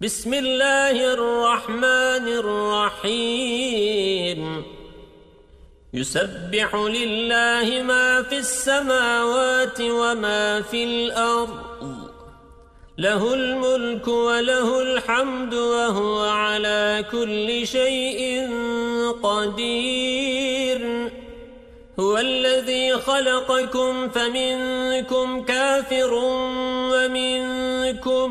بسم الله الرحمن الرحيم. يسبح لله ما في السماوات وما في الأرض. له الملك وله الحمد وهو على كل شيء قدير. هو الذي خلقكم فمنكم كافر ومنكم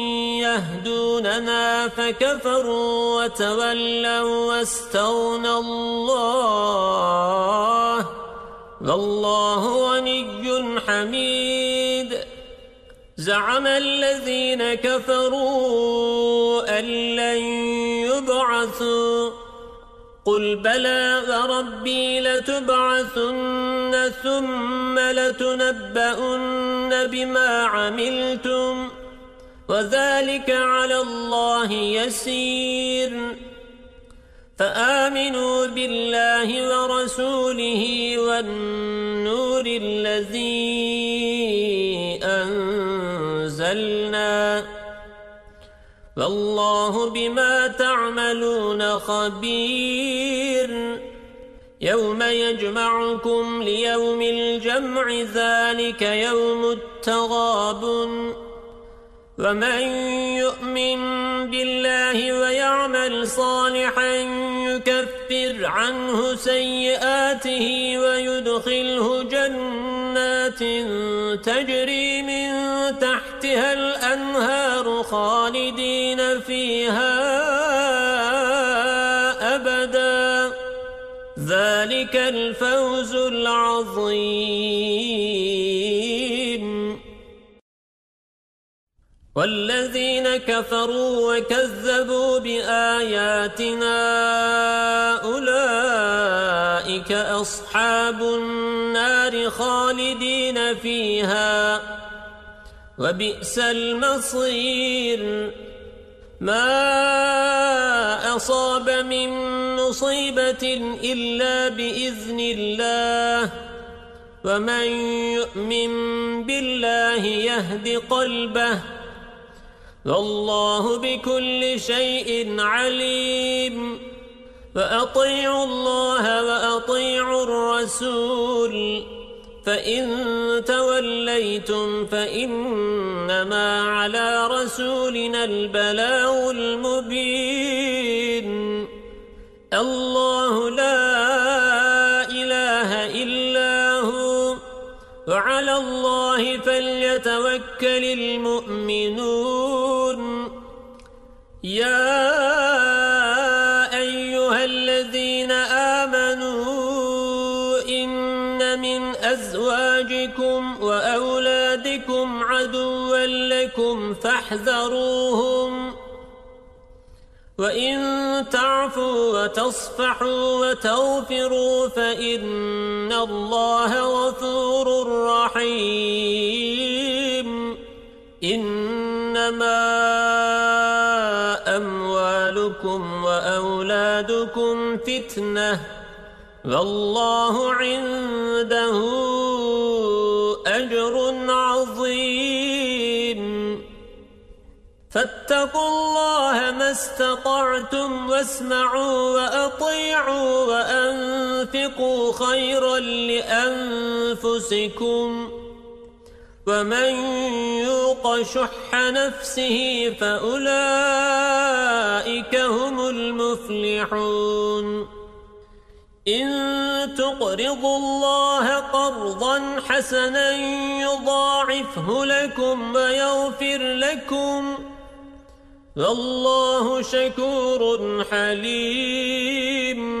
يهدوننا فكفروا وتولوا واستغنى الله والله غني حميد زعم الذين كفروا أن لن يبعثوا قل بلى وربي لتبعثن ثم لتنبؤن بما عملتم وذلك على الله يسير. فآمنوا بالله ورسوله والنور الذي أنزلنا. والله بما تعملون خبير. يوم يجمعكم ليوم الجمع ذلك يوم التغابن. ومن يؤمن بالله ويعمل صالحا يكفر عنه سيئاته ويدخله جنات تجري من تحتها الأنهار خالدين فيها أبدا. ذلك الفوز العظيم. والذين كفروا وكذبوا بآياتنا أولئك أصحاب النار خالدين فيها. وبئس المصير. ما أصاب من مصيبة إلا بإذن الله. ومن يؤمن بالله يهد قلبه. والله بكل شيء عليم. فأطيعوا الله وأطيعوا الرسول. فإن توليتم فإنما على رسولنا البلاغ المبين. الله لا فليتوكل المؤمنون. يا أيها الذين آمنوا إن من أزواجكم وأولادكم عدوا لكم فاحذروهم. وإن تعفوا وتصفحوا وتغفروا فإن الله غفور رحيم. إنما أموالكم وأولادكم فتنة والله عنده أجر عظيم. فاتقوا الله ما استطعتم واسمعوا وأطيعوا وأنفقوا خيرا لأنفسكم. ومن يوق شح نفسه فأولئك هم المفلحون. إن تقرضوا الله قرضا حسنا يضاعفه لكم ويغفر لكم. والله شكور حليم.